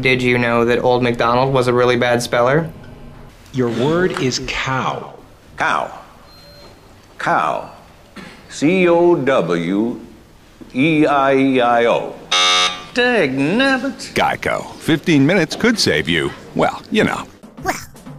did you know that Old MacDonald was a really bad speller? Your word is cow. Cow. Cow. C O W E I E I O. Dag nabbit. Geico. 15 minutes could save you, well, you know. Well,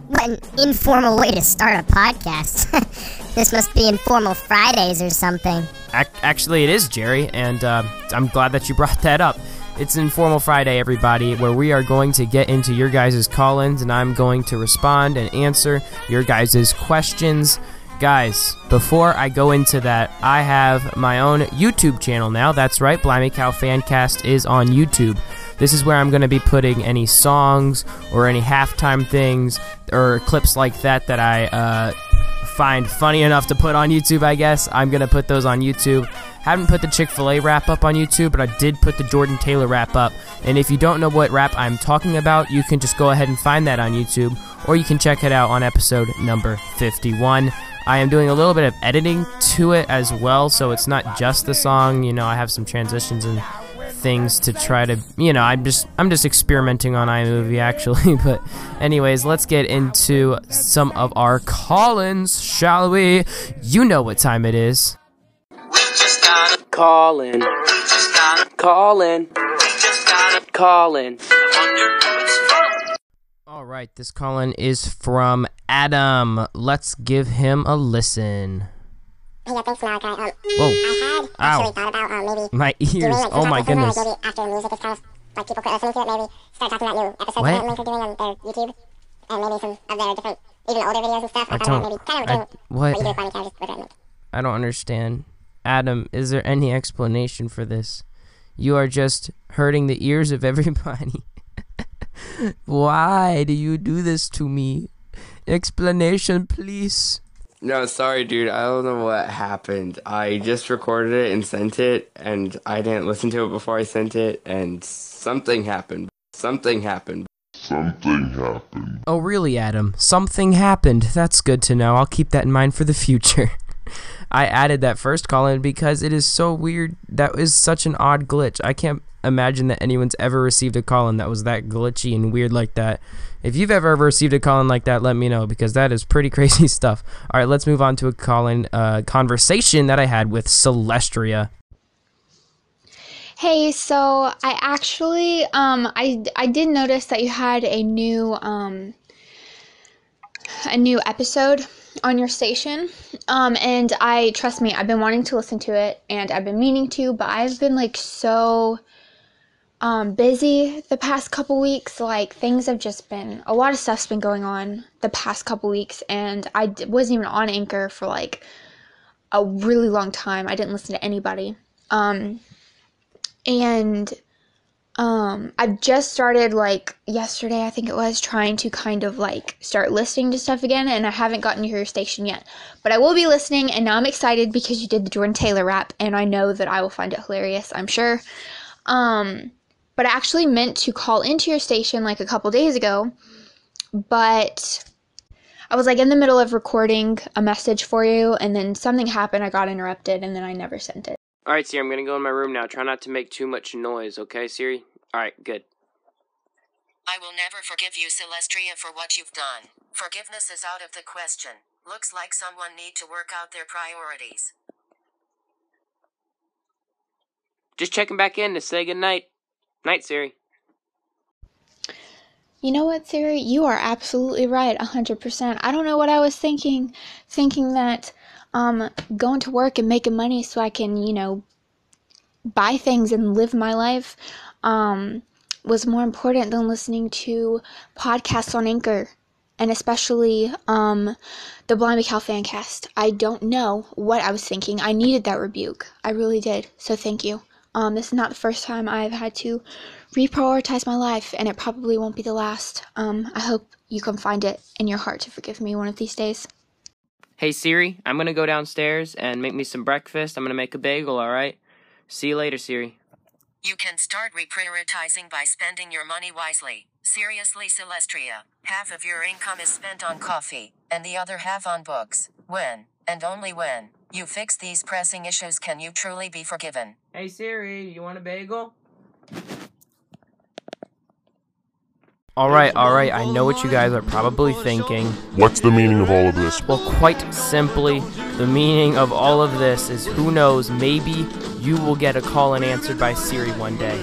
what an informal way to start a podcast. this must be Informal Fridays or something. Ac- actually, it is, Jerry, and uh, I'm glad that you brought that up. It's Informal Friday, everybody, where we are going to get into your guys' call ins and I'm going to respond and answer your guys' questions. Guys, before I go into that, I have my own YouTube channel now. That's right, Blimey Cow Fancast is on YouTube. This is where I'm going to be putting any songs or any halftime things or clips like that that I uh, find funny enough to put on YouTube, I guess. I'm going to put those on YouTube. Haven't put the Chick fil A rap up on YouTube, but I did put the Jordan Taylor rap up. And if you don't know what rap I'm talking about, you can just go ahead and find that on YouTube, or you can check it out on episode number 51. I am doing a little bit of editing to it as well, so it's not just the song. You know, I have some transitions and things to try to you know i'm just i'm just experimenting on imovie actually but anyways let's get into some of our call-ins shall we you know what time it is Callin'. Callin'. Callin'. all right this call-in is from adam let's give him a listen yeah, thanks, um, Whoa. I had actually Ow. thought about um, maybe my ears doing like oh my goodness Maybe after music is kind of like people quit listening to it, maybe start talking about new episodes What? are doing on their YouTube and maybe some of their different, even older videos and stuff. I, I thought don't- maybe kind of I- what? what you do with Funny Cow, just with that link. I don't understand. Adam, is there any explanation for this? You are just hurting the ears of everybody. Why do you do this to me? Explanation, please. No, sorry, dude. I don't know what happened. I just recorded it and sent it, and I didn't listen to it before I sent it, and something happened. Something happened. Something happened. Oh, really, Adam? Something happened. That's good to know. I'll keep that in mind for the future. I added that first call in because it is so weird. That is such an odd glitch. I can't imagine that anyone's ever received a call in that was that glitchy and weird like that. If you've ever, ever received a call in like that, let me know because that is pretty crazy stuff. All right, let's move on to a call in uh, conversation that I had with Celestria. Hey, so I actually um I I did notice that you had a new um a new episode on your station. Um and I trust me, I've been wanting to listen to it and I've been meaning to, but I've been like so um busy the past couple weeks. Like things have just been a lot of stuff's been going on the past couple weeks and I d- wasn't even on Anchor for like a really long time. I didn't listen to anybody. Um and um I've just started like yesterday I think it was trying to kind of like start listening to stuff again and I haven't gotten to your station yet. But I will be listening and now I'm excited because you did the Jordan Taylor rap and I know that I will find it hilarious, I'm sure. Um but I actually meant to call into your station like a couple days ago, but I was like in the middle of recording a message for you and then something happened, I got interrupted and then I never sent it. Alright, Siri, I'm gonna go in my room now. Try not to make too much noise, okay, Siri? Alright, good. I will never forgive you, Celestria, for what you've done. Forgiveness is out of the question. Looks like someone need to work out their priorities. Just checking back in to say goodnight. Night, Siri. You know what, Siri? You are absolutely right, 100%. I don't know what I was thinking, thinking that um, going to work and making money so I can, you know, buy things and live my life um, was more important than listening to podcasts on Anchor and especially um, the Blimey Cow Fancast. I don't know what I was thinking. I needed that rebuke. I really did. So thank you. Um, this is not the first time I've had to reprioritize my life, and it probably won't be the last. Um, I hope you can find it in your heart to forgive me one of these days. Hey, Siri, I'm gonna go downstairs and make me some breakfast. I'm gonna make a bagel, alright? See you later, Siri. You can start reprioritizing by spending your money wisely. Seriously, Celestria, half of your income is spent on coffee, and the other half on books. When, and only when, you fix these pressing issues can you truly be forgiven. Hey, Siri, you want a bagel? Alright, alright, I know what you guys are probably thinking. What's the meaning of all of this? Well, quite simply, the meaning of all of this is who knows, maybe you will get a call and answered by Siri one day.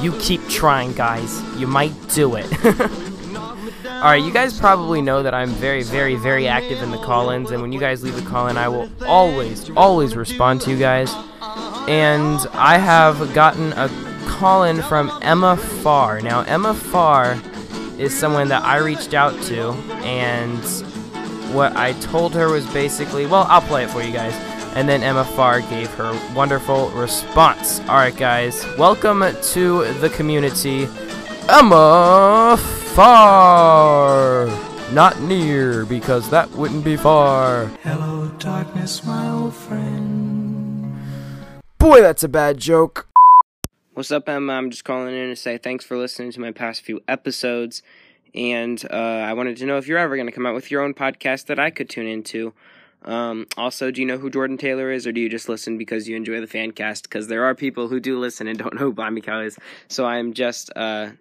You keep trying, guys. You might do it. Alright, you guys probably know that I'm very, very, very active in the call ins, and when you guys leave a call in, I will always, always respond to you guys. And I have gotten a call in from Emma Farr. Now, Emma Farr is someone that I reached out to, and what I told her was basically, well, I'll play it for you guys. And then Emma Farr gave her wonderful response. Alright, guys, welcome to the community, Emma Farr! Not near, because that wouldn't be far. Hello, darkness, my old friend. Boy, that's a bad joke. What's up, Emma? I'm just calling in to say thanks for listening to my past few episodes. And uh, I wanted to know if you're ever going to come out with your own podcast that I could tune into. Um, also, do you know who Jordan Taylor is, or do you just listen because you enjoy the fan cast? Because there are people who do listen and don't know who Blimey Cow is. So I'm just uh,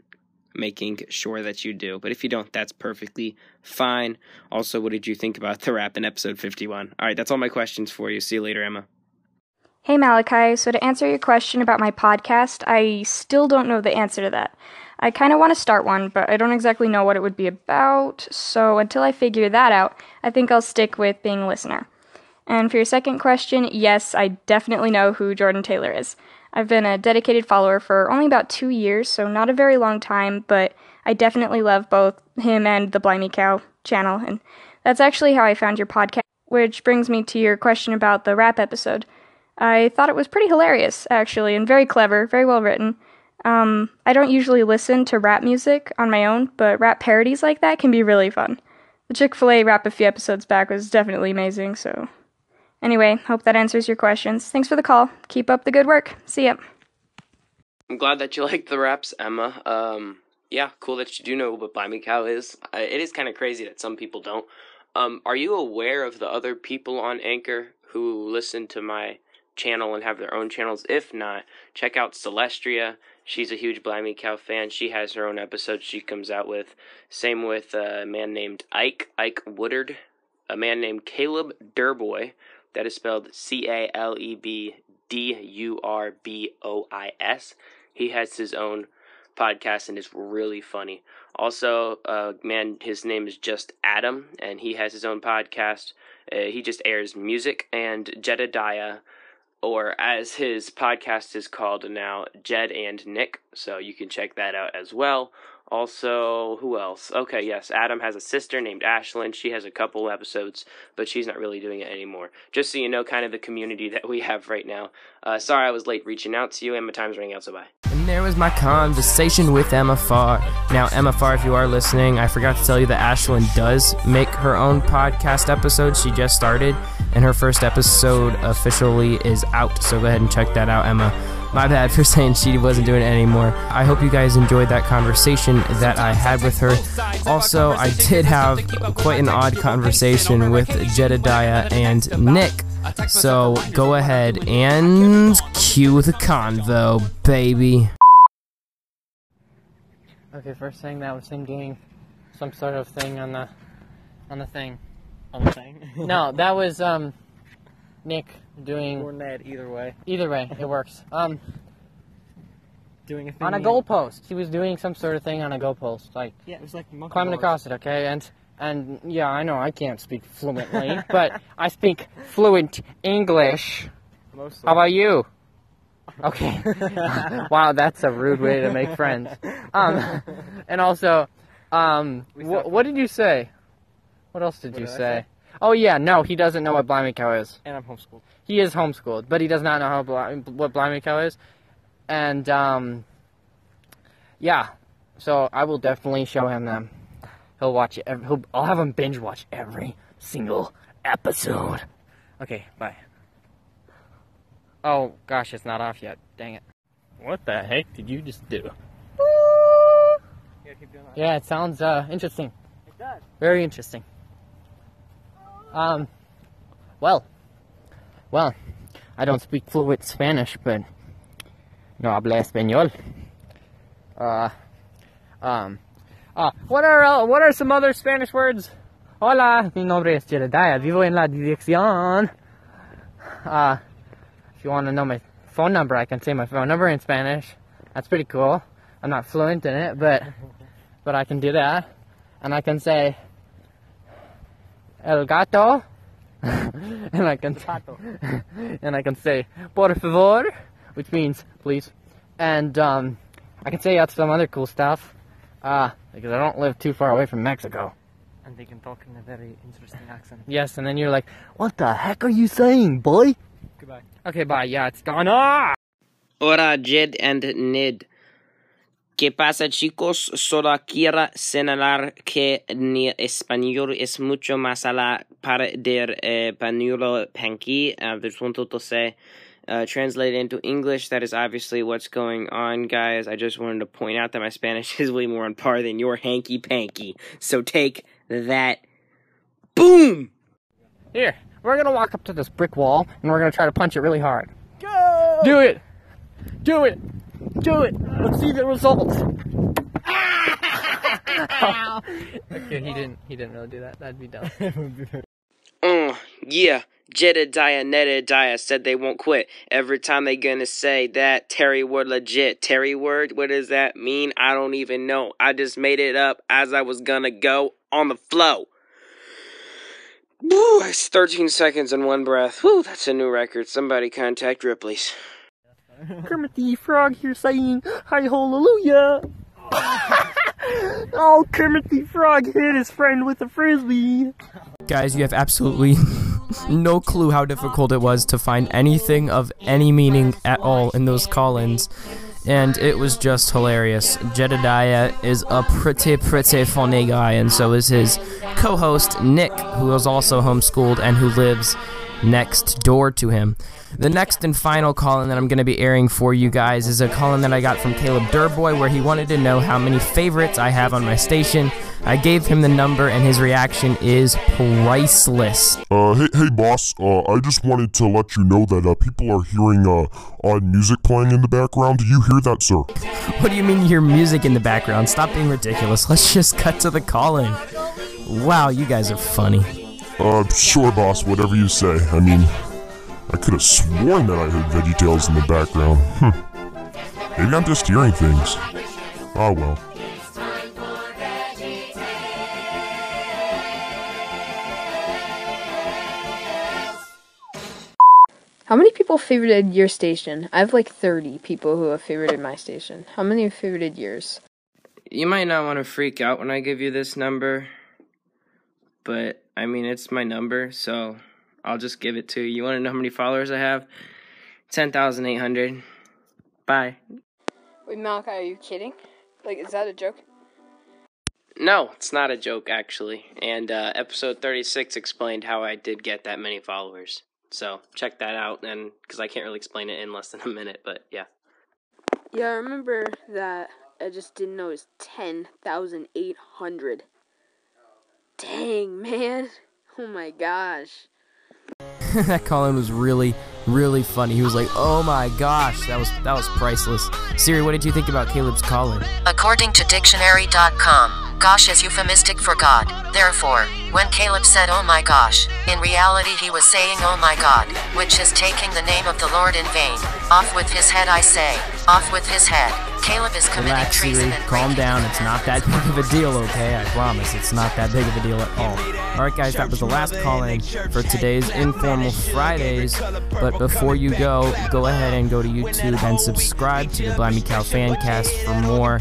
making sure that you do. But if you don't, that's perfectly fine. Also, what did you think about the rap in episode 51? All right, that's all my questions for you. See you later, Emma. Hey Malachi, so to answer your question about my podcast, I still don't know the answer to that. I kind of want to start one, but I don't exactly know what it would be about, so until I figure that out, I think I'll stick with being a listener. And for your second question, yes, I definitely know who Jordan Taylor is. I've been a dedicated follower for only about two years, so not a very long time, but I definitely love both him and the Blimey Cow channel, and that's actually how I found your podcast, which brings me to your question about the rap episode. I thought it was pretty hilarious, actually, and very clever, very well written. Um, I don't usually listen to rap music on my own, but rap parodies like that can be really fun. The Chick fil A rap a few episodes back was definitely amazing, so. Anyway, hope that answers your questions. Thanks for the call. Keep up the good work. See ya. I'm glad that you like the raps, Emma. Um, yeah, cool that you do know what Blimey Cow is. It is kind of crazy that some people don't. Um, are you aware of the other people on Anchor who listen to my channel and have their own channels? If not, check out Celestria. She's a huge Blimey Cow fan. She has her own episodes she comes out with. Same with a man named Ike, Ike Woodard. A man named Caleb Durbois. That is spelled C A L E B D U R B O I S. He has his own podcast and is really funny. Also, uh, man, his name is just Adam, and he has his own podcast. Uh, he just airs music and Jedediah, or as his podcast is called now, Jed and Nick. So you can check that out as well. Also, who else? Okay, yes, Adam has a sister named Ashlyn. She has a couple episodes, but she's not really doing it anymore. Just so you know, kind of the community that we have right now. Uh, sorry I was late reaching out to you, and my time's running out, so bye. And there was my conversation with Emma Farr. Now, Emma Farr, if you are listening, I forgot to tell you that Ashlyn does make her own podcast episode. She just started, and her first episode officially is out. So go ahead and check that out, Emma. My bad for saying she wasn't doing it anymore. I hope you guys enjoyed that conversation that I had with her. Also, I did have quite an odd conversation with Jedediah and Nick. So go ahead and cue the convo, baby. Okay, first thing that was him doing some sort of thing on the on the thing. On the thing? no, that was um Nick doing or Ned, either way. Either way, it works. Um doing a thing on a goalpost. He was doing some sort of thing on a goalpost, like yeah, it was like climbing bars. across it. Okay, and and yeah, I know I can't speak fluently, but I speak fluent English. Mostly. How about you? Okay. wow, that's a rude way to make friends. Um, and also, um, wh- what did you say? What else did What you did say? say? Oh yeah, no, he doesn't know what Blimey Cow is. And I'm homeschooled. He is homeschooled, but he does not know how Bli- what Blimey Cow is. And um, yeah, so I will definitely show him them. He'll watch it. Every, he'll, I'll have him binge watch every single episode. Okay, bye. Oh gosh, it's not off yet. Dang it. What the heck did you just do? Yeah, it sounds uh, interesting. It does. Very interesting. Um, well, well, I don't speak fluent Spanish, but no habla español. Uh, um, Uh, what are uh, what are some other Spanish words? Hola, mi nombre es Jedediah. Vivo en la dirección. Uh, if you want to know my phone number, I can say my phone number in Spanish. That's pretty cool. I'm not fluent in it, but but I can do that. And I can say el gato. and I can and I can say por favor, which means please. And um, I can say out some other cool stuff. Uh, because I don't live too far away from Mexico. And they can talk in a very interesting accent. Yes, and then you're like, what the heck are you saying, boy? Goodbye. Okay, bye. Yeah, it's gone. Ah! Ora, Jed and Nid. ¿Qué pasa, chicos? Solo quiero señalar que mi español es mucho más a la par del eh, pañuelo panqui. Uh, there's punto to say. Uh, translated into English, that is obviously what's going on, guys. I just wanted to point out that my Spanish is way more on par than your hanky panky. So take that. Boom! Here, we're gonna walk up to this brick wall and we're gonna try to punch it really hard. Go! Do it! Do it! Do it! Let's see the results. okay, he didn't. He didn't really do that. That'd be dumb. Uh, yeah. Jedediah Nedediah said they won't quit. Every time they gonna say that Terry word legit. Terry word? What does that mean? I don't even know. I just made it up as I was gonna go on the flow. Woo, that's 13 seconds in one breath. Woo, that's a new record. Somebody contact Ripley's. Kermit the Frog here saying, Hi, hallelujah! oh, Kermit the Frog hit his friend with a frisbee. Guys, you have absolutely no clue how difficult it was to find anything of any meaning at all in those call-ins. And it was just hilarious. Jedediah is a pretty, pretty funny guy, and so is his co-host, Nick, who is also homeschooled and who lives next door to him. The next and final call-in that I'm going to be airing for you guys is a call-in that I got from Caleb Durbois, where he wanted to know how many favorites I have on my station. I gave him the number, and his reaction is priceless. Uh, hey, hey, boss. Uh, I just wanted to let you know that uh, people are hearing uh, odd music playing in the background. Do you hear that, sir? What do you mean you hear music in the background? Stop being ridiculous. Let's just cut to the call-in. Wow, you guys are funny. Uh, sure, boss. Whatever you say. I mean, I could have sworn that I heard VeggieTales in the background. Hmm. Maybe I'm just hearing things. Oh well. How many people favorited your station? I have like 30 people who have favorited my station. How many have favorited yours? You might not want to freak out when I give you this number, but I mean, it's my number, so I'll just give it to you. You want to know how many followers I have? 10,800. Bye. Wait, Malachi, are you kidding? Like, is that a joke? No, it's not a joke, actually. And uh, episode 36 explained how I did get that many followers. So check that out, and because I can't really explain it in less than a minute, but yeah. Yeah, I remember that. I just didn't know it was 10,800. Dang, man. Oh my gosh. that call-in was really, really funny. He was like, "Oh my gosh, that was that was priceless." Siri, what did you think about Caleb's call-in? According to dictionary.com, gosh is euphemistic for God. Therefore, when Caleb said, Oh my gosh, in reality he was saying, Oh my God, which is taking the name of the Lord in vain. Off with his head, I say. Off with his head. Caleb is committing Relax, treason Siri. and Calm down. It's not that big of a deal, okay? I promise. It's not that big of a deal at all. Alright, guys, that was the last call in for today's Informal Fridays. But before you go, go ahead and go to YouTube and subscribe to the Blimey Cow Fancast for more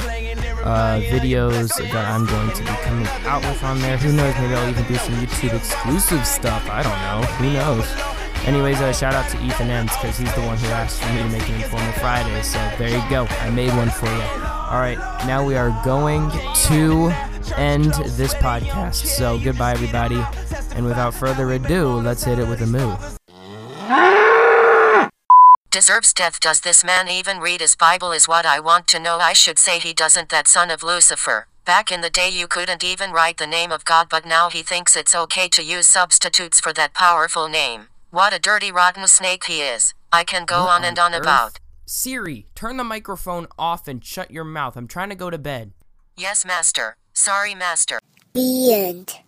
uh, videos that I'm going to be coming out with on there. Who knows? Maybe I'll even do some YouTube exclusive stuff. I don't know. Who knows? Anyways, uh, shout out to Ethan Ends because he's the one who asked for me to make an Informal Friday. So there you go. I made one for you. All right, now we are going to end this podcast. So goodbye, everybody. And without further ado, let's hit it with a moo. Deserves death. Does this man even read his Bible? Is what I want to know. I should say he doesn't, that son of Lucifer. Back in the day, you couldn't even write the name of God, but now he thinks it's okay to use substitutes for that powerful name. What a dirty, rotten snake he is. I can go What on and on earth? about. Siri, turn the microphone off and shut your mouth. I'm trying to go to bed. Yes, master. Sorry, Master. The end.